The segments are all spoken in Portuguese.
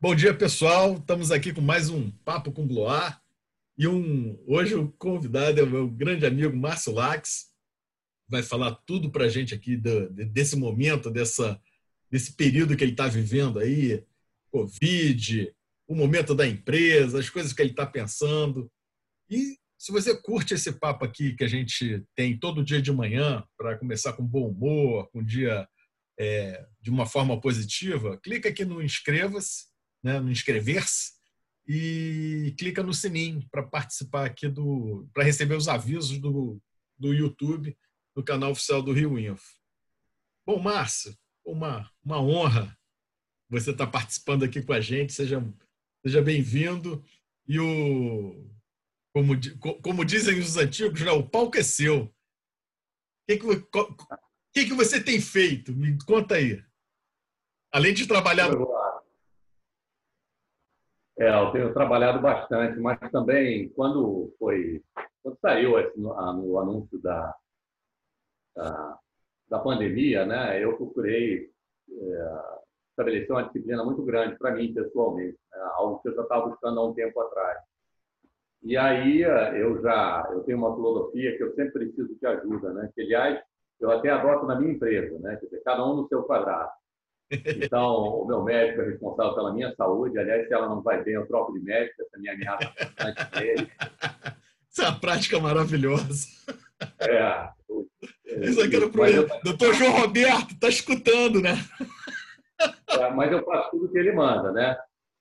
Bom dia, pessoal. Estamos aqui com mais um Papo com Gloar. E um, hoje o convidado é o meu grande amigo Márcio Lax. Vai falar tudo para a gente aqui do, desse momento, dessa, desse período que ele está vivendo aí, Covid, o momento da empresa, as coisas que ele está pensando. E se você curte esse papo aqui que a gente tem todo dia de manhã, para começar com bom humor, com um dia é, de uma forma positiva, clica aqui no inscreva-se né, no inscrever-se e clica no sininho para participar aqui do, para receber os avisos do, do YouTube, do canal oficial do Rio Info. Bom, Márcio, uma, uma honra você estar tá participando aqui com a gente. Seja, seja bem-vindo. E o, como, como dizem os antigos, né, o palco é seu. Que, que, que, que você tem feito? Me conta aí. Além de trabalhar. É, eu tenho trabalhado bastante, mas também quando foi, quando saiu esse, no anúncio da, da, da, pandemia, né, eu procurei é, estabelecer uma disciplina muito grande para mim pessoalmente, né, algo que eu já estava buscando há um tempo atrás. E aí eu já eu tenho uma filosofia que eu sempre preciso de ajuda, né? Que aliás eu até adoto na minha empresa, né? Quer dizer, cada um no seu quadrado. Então, o meu médico é responsável pela minha saúde. Aliás, se ela não vai bem, eu troco de médico. Essa é a minha ameaça bastante dele. Isso é uma prática maravilhosa. É. Isso aqui era pro eu... Doutor João Roberto, tá escutando, né? É, mas eu faço tudo que ele manda, né?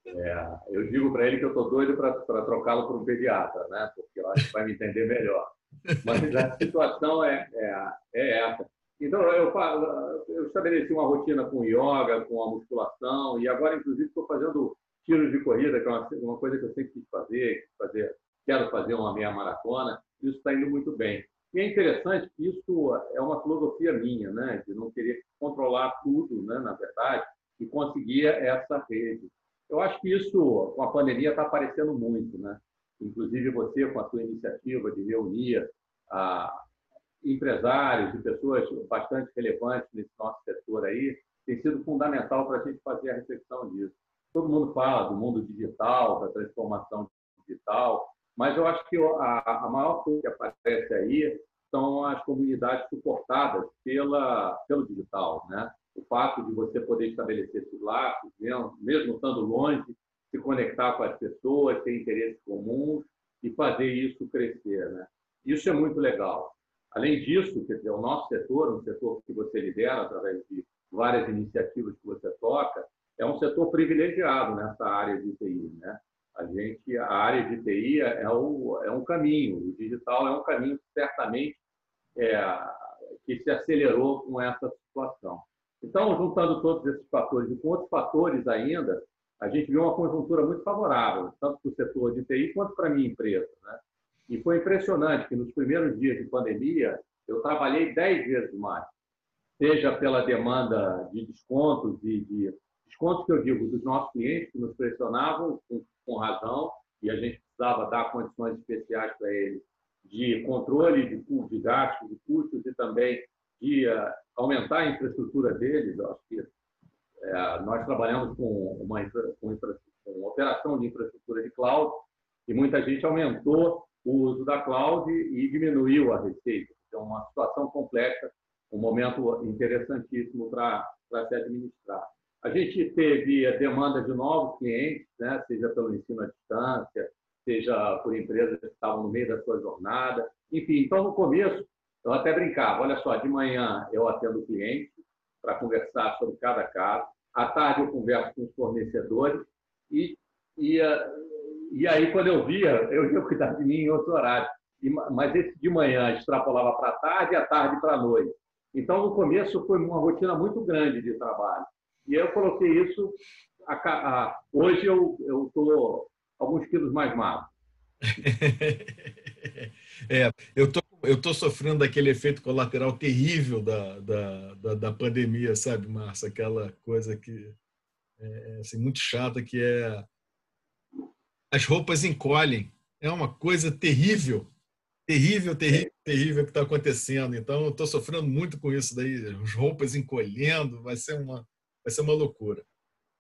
É, eu digo para ele que eu estou doido para trocá-lo por um pediatra, né? Porque eu acho que vai me entender melhor. Mas a situação é, é, é essa. Então, eu, eu estabeleci uma rotina com yoga, com a musculação, e agora, inclusive, estou fazendo tiros de corrida, que é uma, uma coisa que eu sempre quis fazer, fazer quero fazer uma meia maratona, isso está indo muito bem. E é interessante que isso é uma filosofia minha, né, de não querer controlar tudo, né, na verdade, e conseguir essa rede. Eu acho que isso, com a pandemia, está aparecendo muito, né? Inclusive você, com a sua iniciativa de reunir a, empresários e pessoas bastante relevantes nesse nosso setor aí, tem sido fundamental para a gente fazer a reflexão disso. Todo mundo fala do mundo digital, da transformação digital, mas eu acho que a, a maior coisa que aparece aí são as comunidades suportadas pela, pelo digital. Né? O fato de você poder estabelecer esses laços, mesmo estando longe, se conectar com as pessoas, ter interesses comuns e fazer isso crescer. Né? Isso é muito legal. Além disso, quer dizer, o nosso setor, um setor que você lidera através de várias iniciativas que você toca, é um setor privilegiado nessa área de TI, né? A gente, a área de TI é, o, é um caminho, o digital é um caminho certamente é, que se acelerou com essa situação. Então, juntando todos esses fatores e com outros fatores ainda, a gente viu uma conjuntura muito favorável, tanto para o setor de TI quanto para a minha empresa. Né? E foi impressionante que nos primeiros dias de pandemia eu trabalhei dez vezes mais, seja pela demanda de descontos e de descontos que eu digo dos nossos clientes que nos pressionavam com, com razão e a gente precisava dar condições especiais para eles de controle de, de gastos, de custos e também de uh, aumentar a infraestrutura deles. Eu acho que uh, nós trabalhamos com uma, com, infra, com operação de infraestrutura de cloud e muita gente aumentou o uso da cloud e diminuiu a receita. É uma situação complexa, um momento interessantíssimo para se administrar. A gente teve a demanda de novos clientes, né, seja pelo ensino à distância, seja por empresas que estavam no meio da sua jornada. Enfim, então, no começo, eu até brincava, olha só, de manhã eu atendo cliente para conversar sobre cada caso, à tarde eu converso com os fornecedores e, e e aí, quando eu via, eu ia cuidar de mim em outro horário. E, mas esse de manhã extrapolava para a tarde e à tarde para a noite. Então, no começo, foi uma rotina muito grande de trabalho. E eu coloquei isso. A, a, hoje eu estou alguns quilos mais magro. é, eu tô, eu tô sofrendo daquele efeito colateral terrível da, da, da, da pandemia, sabe, Márcia? Aquela coisa que é assim, muito chata, que é as roupas encolhem. É uma coisa terrível, terrível, terrível, terrível que está acontecendo. Então, eu estou sofrendo muito com isso daí, as roupas encolhendo, vai ser uma, vai ser uma loucura.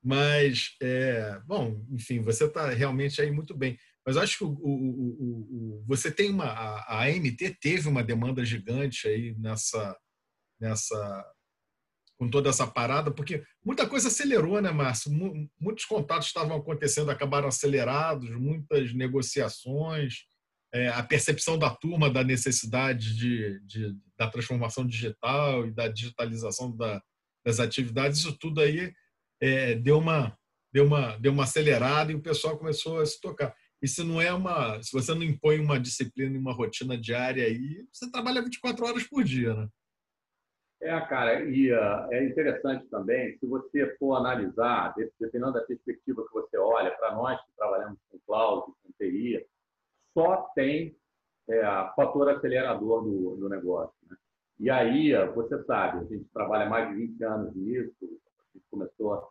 Mas, é, bom, enfim, você está realmente aí muito bem. Mas acho que o, o, o, você tem uma. A, a AMT teve uma demanda gigante aí nessa, nessa. com toda essa parada, porque muita coisa acelerou, né, Márcio? Muitos contatos estavam acontecendo, acabaram acelerados, muitas negociações, é, a percepção da turma da necessidade de, de da transformação digital e da digitalização da, das atividades, isso tudo aí é, deu, uma, deu, uma, deu uma acelerada e o pessoal começou a se tocar. Se não é uma, se você não impõe uma disciplina e uma rotina diária aí, você trabalha 24 horas por dia, né? É, cara, e uh, é interessante também, se você for analisar, dependendo da perspectiva que você olha, para nós que trabalhamos com cloud, com TI, só tem é, fator acelerador do, do negócio. Né? E aí, você sabe, a gente trabalha mais de 20 anos nisso, a gente começou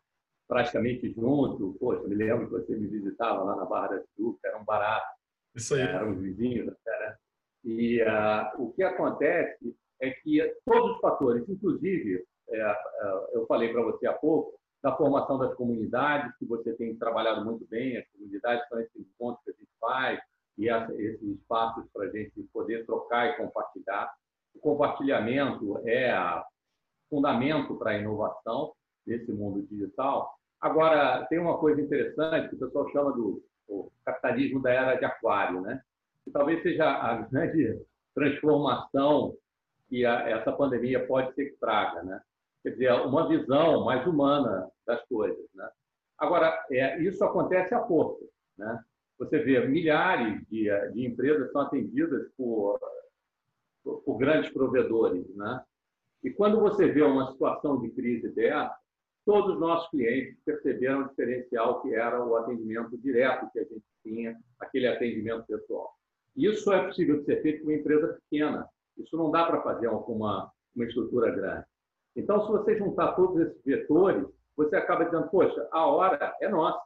praticamente junto. Poxa, me lembro que você me visitava lá na Barra da Tijuca, era um barato. Isso aí. Eram os vizinhos. Né? E uh, o que acontece é que todos os fatores, inclusive, é, uh, eu falei para você há pouco, da formação das comunidades, que você tem trabalhado muito bem, as comunidades são esses encontros que a gente faz, e esses espaços para a gente poder trocar e compartilhar. O compartilhamento é fundamento para a inovação nesse mundo digital. Agora, tem uma coisa interessante que o pessoal chama do capitalismo da era de aquário, né? talvez seja a grande transformação que a, essa pandemia pode ser que traga. Né? Quer dizer, uma visão mais humana das coisas. Né? Agora, é, isso acontece a pouco. Né? Você vê milhares de, de empresas são atendidas por, por, por grandes provedores. Né? E quando você vê uma situação de crise dessa, todos os nossos clientes perceberam o diferencial que era o atendimento direto que a gente tinha, aquele atendimento pessoal. Isso é possível de ser feito com uma empresa pequena. Isso não dá para fazer com uma, uma estrutura grande. Então, se você juntar todos esses vetores, você acaba dizendo, poxa, a hora é nossa.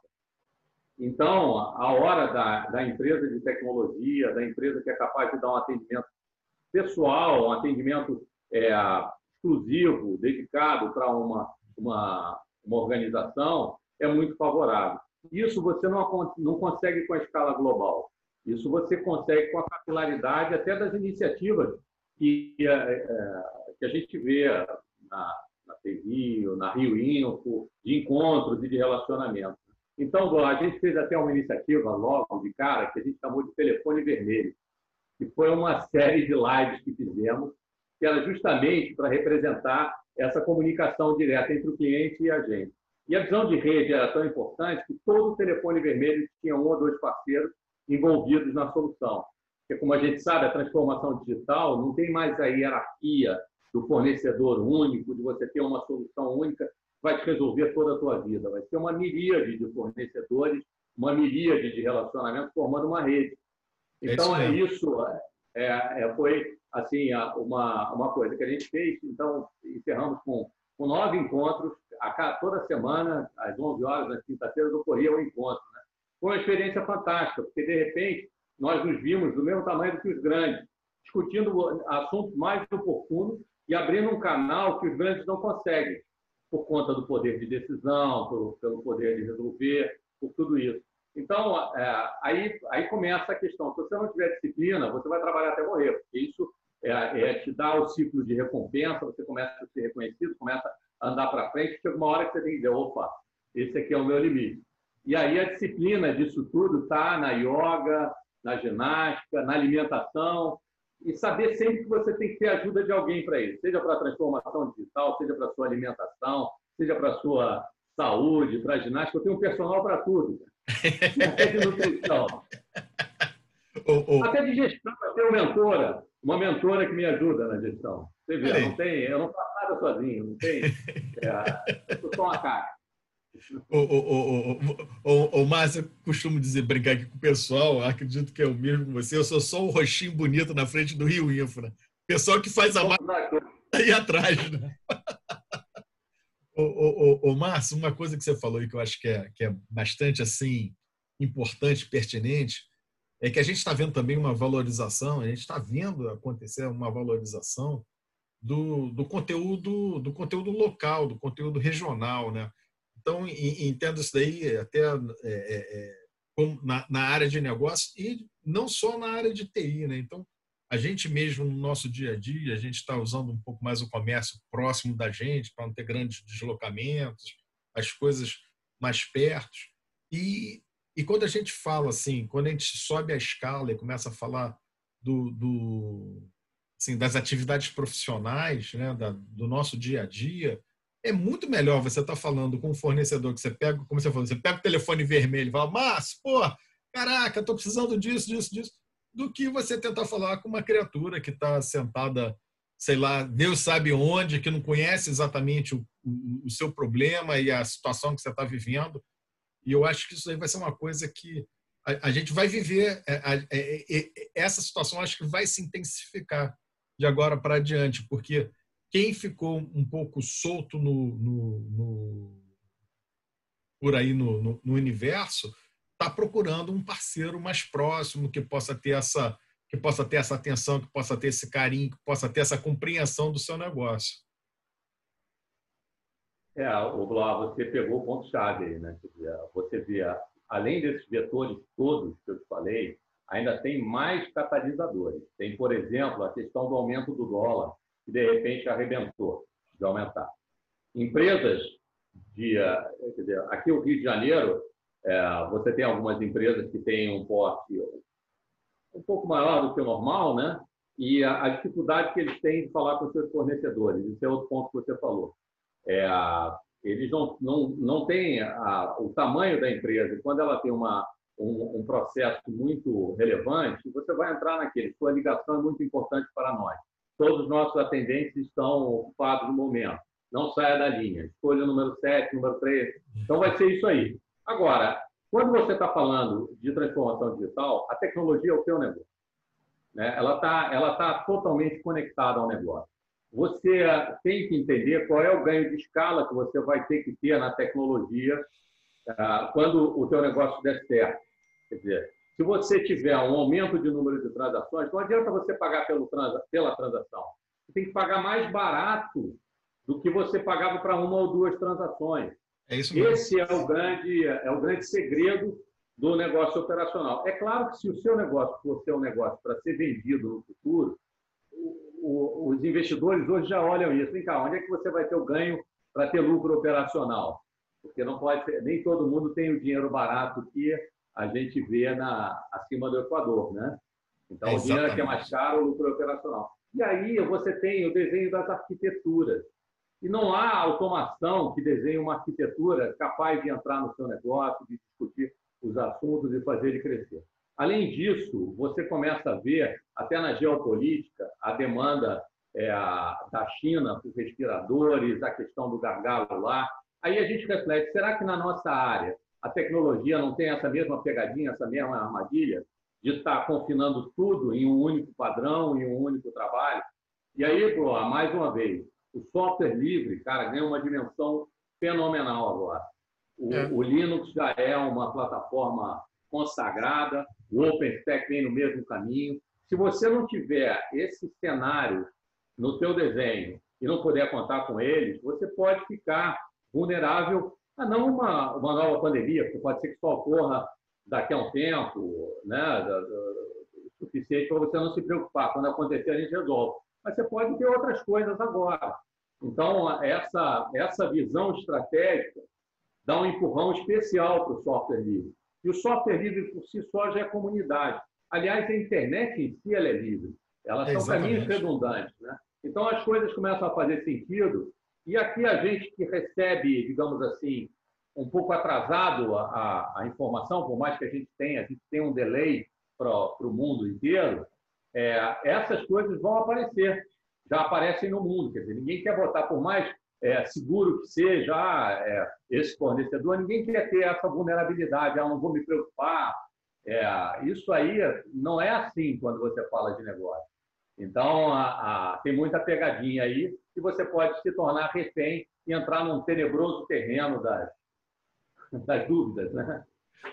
Então, a hora da, da empresa de tecnologia, da empresa que é capaz de dar um atendimento pessoal, um atendimento é, exclusivo, dedicado para uma uma, uma organização, é muito favorável. Isso você não, não consegue com a escala global. Isso você consegue com a capilaridade até das iniciativas que, é, é que a gente vê na, na TVI, na Rio Info, de encontros e de relacionamento. Então, a gente fez até uma iniciativa logo de cara que a gente chamou de Telefone Vermelho, que foi uma série de lives que fizemos, que era justamente para representar essa comunicação direta entre o cliente e a gente. E a visão de rede era tão importante que todo o telefone vermelho tinha um ou dois parceiros envolvidos na solução. Porque, como a gente sabe, a transformação digital não tem mais a hierarquia do fornecedor único, de você ter uma solução única, vai te resolver toda a tua vida. Vai ser uma miríade de fornecedores, uma miríade de relacionamentos formando uma rede. Então, é isso. É, é, foi assim, uma, uma coisa que a gente fez. Então, encerramos com, com nove encontros. A cada, toda semana, às 11 horas, nas quinta-feiras, ocorria um encontro. Né? Foi uma experiência fantástica, porque, de repente, nós nos vimos do mesmo tamanho que os grandes, discutindo assuntos mais oportunos e abrindo um canal que os grandes não conseguem, por conta do poder de decisão, pelo poder de resolver, por tudo isso. Então, é, aí, aí começa a questão. Se você não tiver disciplina, você vai trabalhar até morrer, porque isso é, é te dar o ciclo de recompensa, você começa a ser reconhecido, começa a andar para frente, chega uma hora que você tem que dizer, opa, esse aqui é o meu limite. E aí a disciplina disso tudo está na yoga, na ginástica, na alimentação, e saber sempre que você tem que ter ajuda de alguém para isso, seja para a transformação digital, seja para a sua alimentação, seja para a sua saúde, para a ginástica. Eu tenho um personal para tudo. Até de nutrição. Oh, oh. Até de gestão, eu tenho mentora uma mentora que me ajuda na gestão. Você vê, não tem, eu não faço nada sozinho, não tem. É, eu sou só uma cara. O, o, o, o, Márcio, costumo dizer, brincar aqui com o pessoal, acredito que é o mesmo que você, eu sou só um roxinho bonito na frente do Rio Infra. Pessoal que faz a marca aí atrás, né? O, Márcio, uma coisa que você falou e que eu acho que é, que é bastante assim importante, pertinente, é que a gente está vendo também uma valorização, a gente está vendo acontecer uma valorização do, do conteúdo do conteúdo local, do conteúdo regional, né? Então entendo isso daí até é, é, é na, na, área de negócio e não só na área de TI, né? Então a gente mesmo no nosso dia a dia a gente está usando um pouco mais o comércio próximo da gente para não ter grandes deslocamentos, as coisas mais perto. E e quando a gente fala assim, quando a gente sobe a escala e começa a falar do, do assim, das atividades profissionais, né, da, do nosso dia a dia, é muito melhor você estar tá falando com um fornecedor que você pega, como você falou, você pega o telefone vermelho e fala, mas, pô, caraca, estou precisando disso, disso, disso, do que você tentar falar com uma criatura que está sentada, sei lá, Deus sabe onde, que não conhece exatamente o, o, o seu problema e a situação que você está vivendo. E eu acho que isso aí vai ser uma coisa que a, a gente vai viver. É, é, é, essa situação acho que vai se intensificar de agora para adiante, porque quem ficou um pouco solto no, no, no por aí no, no universo está procurando um parceiro mais próximo que possa ter essa que possa ter essa atenção, que possa ter esse carinho, que possa ter essa compreensão do seu negócio. É, o você pegou o ponto-chave aí, né? Você vê, além desses vetores todos que eu te falei, ainda tem mais catalisadores. Tem, por exemplo, a questão do aumento do dólar, que de repente arrebentou de aumentar. Empresas de. Quer dizer, aqui no Rio de Janeiro, é, você tem algumas empresas que têm um porte um pouco maior do que o normal, né? E a, a dificuldade que eles têm de falar com seus fornecedores. Isso é outro ponto que você falou. É, eles não, não, não têm a, o tamanho da empresa. Quando ela tem uma, um, um, processo muito relevante, você vai entrar naquele. Sua ligação é muito importante para nós. Todos os nossos atendentes estão ocupados no momento. Não saia da linha. Escolha o número 7, número 3. Então, vai ser isso aí. Agora, quando você está falando de transformação digital, a tecnologia é o seu negócio. Né? Ela está ela tá totalmente conectada ao negócio você tem que entender qual é o ganho de escala que você vai ter que ter na tecnologia ah, quando o teu negócio der certo. Quer dizer, se você tiver um aumento de número de transações, não adianta você pagar pelo pela transação. Você tem que pagar mais barato do que você pagava para uma ou duas transações. É isso mesmo. Esse é o grande, é o grande segredo do negócio operacional. É claro que se o seu negócio for ser um negócio para ser vendido no futuro, o, os investidores hoje já olham isso. Vem cá, onde é que você vai ter o ganho para ter lucro operacional? Porque não pode ser, nem todo mundo tem o dinheiro barato que a gente vê na, acima do Equador, né? Então, é o dinheiro que é mais caro, o lucro operacional. E aí você tem o desenho das arquiteturas. E não há automação que desenhe uma arquitetura capaz de entrar no seu negócio, de discutir os assuntos e fazer ele crescer. Além disso, você começa a ver, até na geopolítica, a demanda é, da China por respiradores, a questão do gargalo lá. Aí a gente reflete: será que na nossa área a tecnologia não tem essa mesma pegadinha, essa mesma armadilha de estar confinando tudo em um único padrão, em um único trabalho? E aí, mais uma vez, o software livre, cara, ganha uma dimensão fenomenal agora. O, é. o Linux já é uma plataforma consagrada, o OpenStack vem no mesmo caminho. Se você não tiver esse cenário no teu desenho e não puder contar com eles, você pode ficar vulnerável a não uma, uma nova pandemia, porque pode ser que só ocorra daqui a um tempo, né, suficiente para você não se preocupar. Quando acontecer, a gente resolve. Mas você pode ter outras coisas agora. Então, essa, essa visão estratégica dá um empurrão especial para o software livre. E o software livre por si só já é comunidade. Aliás, a internet em si ela é livre. Elas são caminhos redundantes. Né? Então, as coisas começam a fazer sentido. E aqui a gente que recebe, digamos assim, um pouco atrasado a, a, a informação, por mais que a gente tenha, a gente tem um delay para o mundo inteiro, é, essas coisas vão aparecer. Já aparecem no mundo. Quer dizer, ninguém quer botar, por mais é, seguro que seja ah, é, esse fornecedor, ninguém quer ter essa vulnerabilidade, ah, não vou me preocupar. É, isso aí não é assim quando você fala de negócio. Então, a, a, tem muita pegadinha aí que você pode se tornar refém e entrar num tenebroso terreno das, das dúvidas. Né?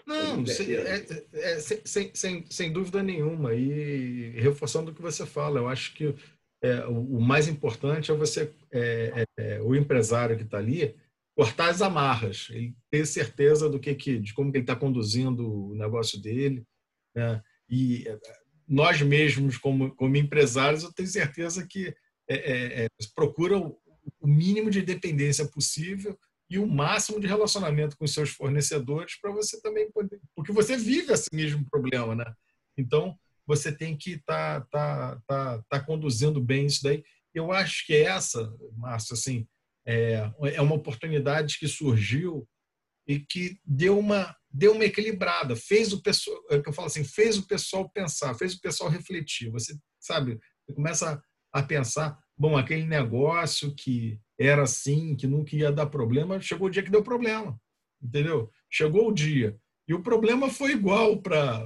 Não, sem, é, é, sem, sem, sem dúvida nenhuma. E reforçando o que você fala, eu acho que é, o, o, mais importante é você, é, é, é o empresário que está ali, cortar as amarras, ele ter certeza do que, que de como que ele está conduzindo o negócio dele, né? E nós mesmos como, como empresários, eu tenho certeza que é, é, procura o, o mínimo de dependência possível e o máximo de relacionamento com seus fornecedores para você também poder. Porque você vive esse mesmo problema, né? Então, você tem que estar tá, tá, tá, tá conduzindo bem isso daí. Eu acho que essa, Márcio, assim, é, é uma oportunidade que surgiu e que deu uma deu uma equilibrada, fez o pessoal, é que eu falo assim, fez o pessoal pensar, fez o pessoal refletir. Você sabe, você começa a pensar, bom, aquele negócio que era assim, que nunca ia dar problema, chegou o dia que deu problema, entendeu? Chegou o dia. E o problema foi igual para,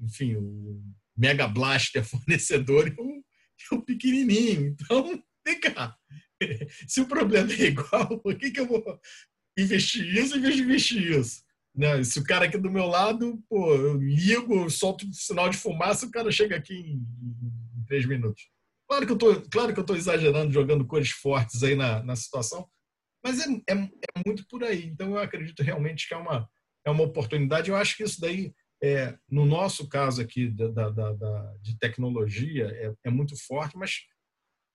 enfim, o Mega Blaster fornecedor e o, e o pequenininho. Então, vem cá. Se o problema é igual, por que, que eu vou investir isso em vez de investir isso? Né? Se o cara aqui do meu lado, pô, eu ligo, solto sinal de fumaça, o cara chega aqui em, em três minutos. Claro que eu tô, claro que eu estou exagerando, jogando cores fortes aí na, na situação, mas é, é, é, muito por aí. Então eu acredito realmente que é uma, é uma oportunidade. Eu acho que isso daí, é, no nosso caso aqui da, da, da de tecnologia, é, é, muito forte, mas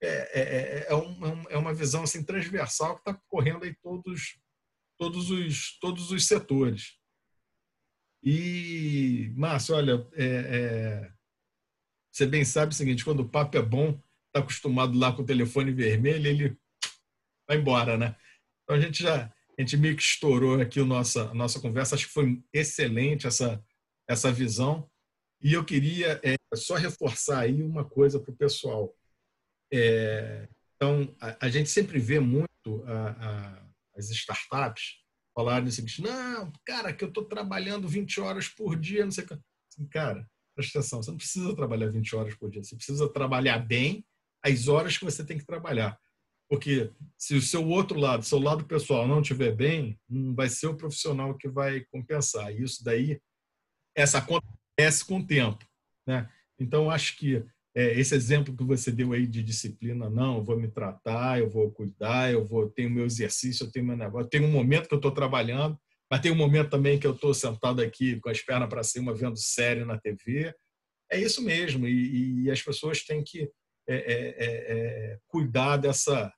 é, é, é, é um, é uma visão assim, transversal que está correndo aí todos, todos, os, todos os setores. E, Márcio, olha, você bem sabe o seguinte, quando o papo é bom, está acostumado lá com o telefone vermelho, ele vai embora, né? Então a gente já a gente meio que estourou aqui a nossa, a nossa conversa. Acho que foi excelente essa, essa visão. E eu queria é, só reforçar aí uma coisa para o pessoal. É, então, a, a, gente sempre vê muito a, a, as startups falarem o seguinte: não, cara, que eu estou trabalhando 20 horas por dia, não sei o que. Assim, cara, presta atenção, você não precisa trabalhar 20 horas por dia, você precisa trabalhar bem as horas que você tem que trabalhar. Porque se o seu outro lado, seu lado pessoal não estiver bem, não vai ser o profissional que vai compensar. E isso daí, essa acontece com o tempo. Né? Então, acho que é, esse exemplo que você deu aí de disciplina, não, eu vou me tratar, eu vou cuidar, eu vou ter o meu exercício, eu tenho meu negócio. Tem um momento que eu estou trabalhando, mas tem um momento também que eu estou sentado aqui com as pernas para cima, vendo série na TV. É isso mesmo. E, e as pessoas têm que é é, é, é, cuidar dessa,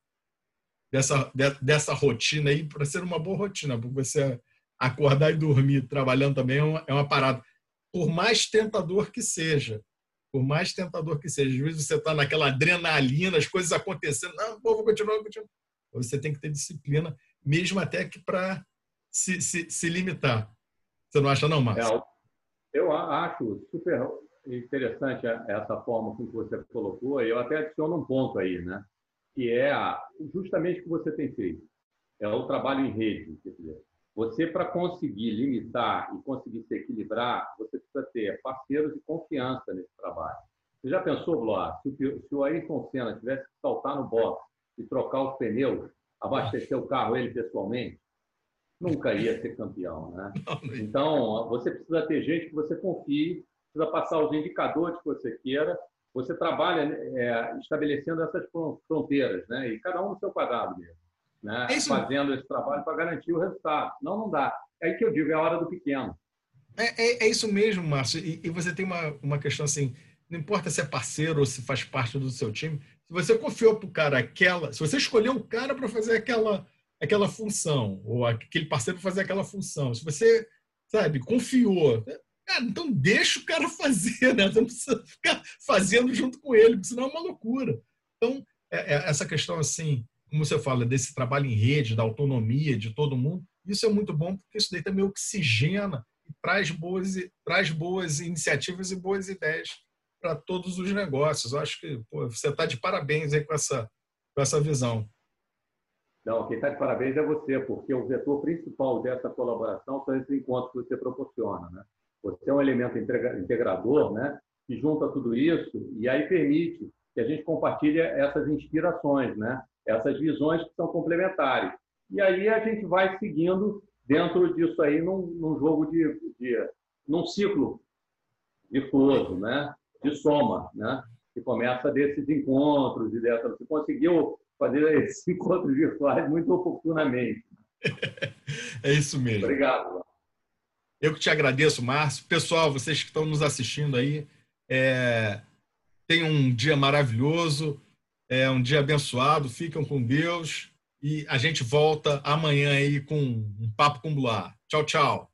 dessa, dessa rotina aí para ser uma boa rotina, porque você acordar e dormir trabalhando também é uma, é uma parada. Por mais tentador que seja, por mais tentador que seja, às vezes você está naquela adrenalina, as coisas acontecendo, não, vou continuar, vou continuar. Você tem que ter disciplina, mesmo até que para se, se, se, limitar. Você não acha, não, Márcio? Eu acho super interessante essa forma com que você colocou, e eu até adiciono um ponto aí, né? que é justamente o que você tem feito. É o trabalho em rede. Você, para conseguir limitar e conseguir se equilibrar, você precisa ter parceiros de confiança nesse trabalho. Você já pensou, Bloar, se, se o Ayrton Senna tivesse que saltar no box e trocar os pneus, abastecer o carro ele pessoalmente? Nunca ia ser campeão, né? Então, você precisa ter gente que você confie precisa passar os indicadores que você queira. Você trabalha é, estabelecendo essas fronteiras, né? E cada um no seu quadrado mesmo, né? É Fazendo esse trabalho para garantir o resultado. Não, não dá. É aí que eu digo, é a hora do pequeno. É, é, é isso mesmo, Márcio. E, e, você tem uma, uma questão assim, não importa se é parceiro ou se faz parte do seu time, se você confiou para o cara aquela, se você escolheu um cara para fazer aquela, aquela função, ou aquele parceiro para fazer aquela função, se você, sabe, confiou, Cara, então deixa o cara fazer, né? Não precisa ficar fazendo junto com ele, porque senão é uma loucura. Então, é, é essa questão, assim, como você fala, desse trabalho em rede, da autonomia de todo mundo, isso é muito bom, porque isso daí também oxigena e traz boas, traz boas iniciativas e boas ideias para todos os negócios. Eu acho que pô, você está de parabéns aí com essa, com essa visão. Não, quem está de parabéns é você, porque o vetor principal dessa colaboração são esses encontros que você proporciona, né? Você é um elemento integrador, né? Que junta tudo isso e aí permite que a gente compartilhe essas inspirações, né? Essas visões que são complementares. E aí a gente vai seguindo dentro disso aí num, num jogo de, de, num ciclo virtuoso, né? De soma, né? Que começa desses encontros e dessa. Você conseguiu fazer esses encontros virtuais muito oportunamente. É isso mesmo. Obrigado. Eu que te agradeço, Márcio. Pessoal, vocês que estão nos assistindo aí, é... tenham um dia maravilhoso, é um dia abençoado. Fiquem com Deus e a gente volta amanhã aí com um papo com Bloar. Tchau, tchau.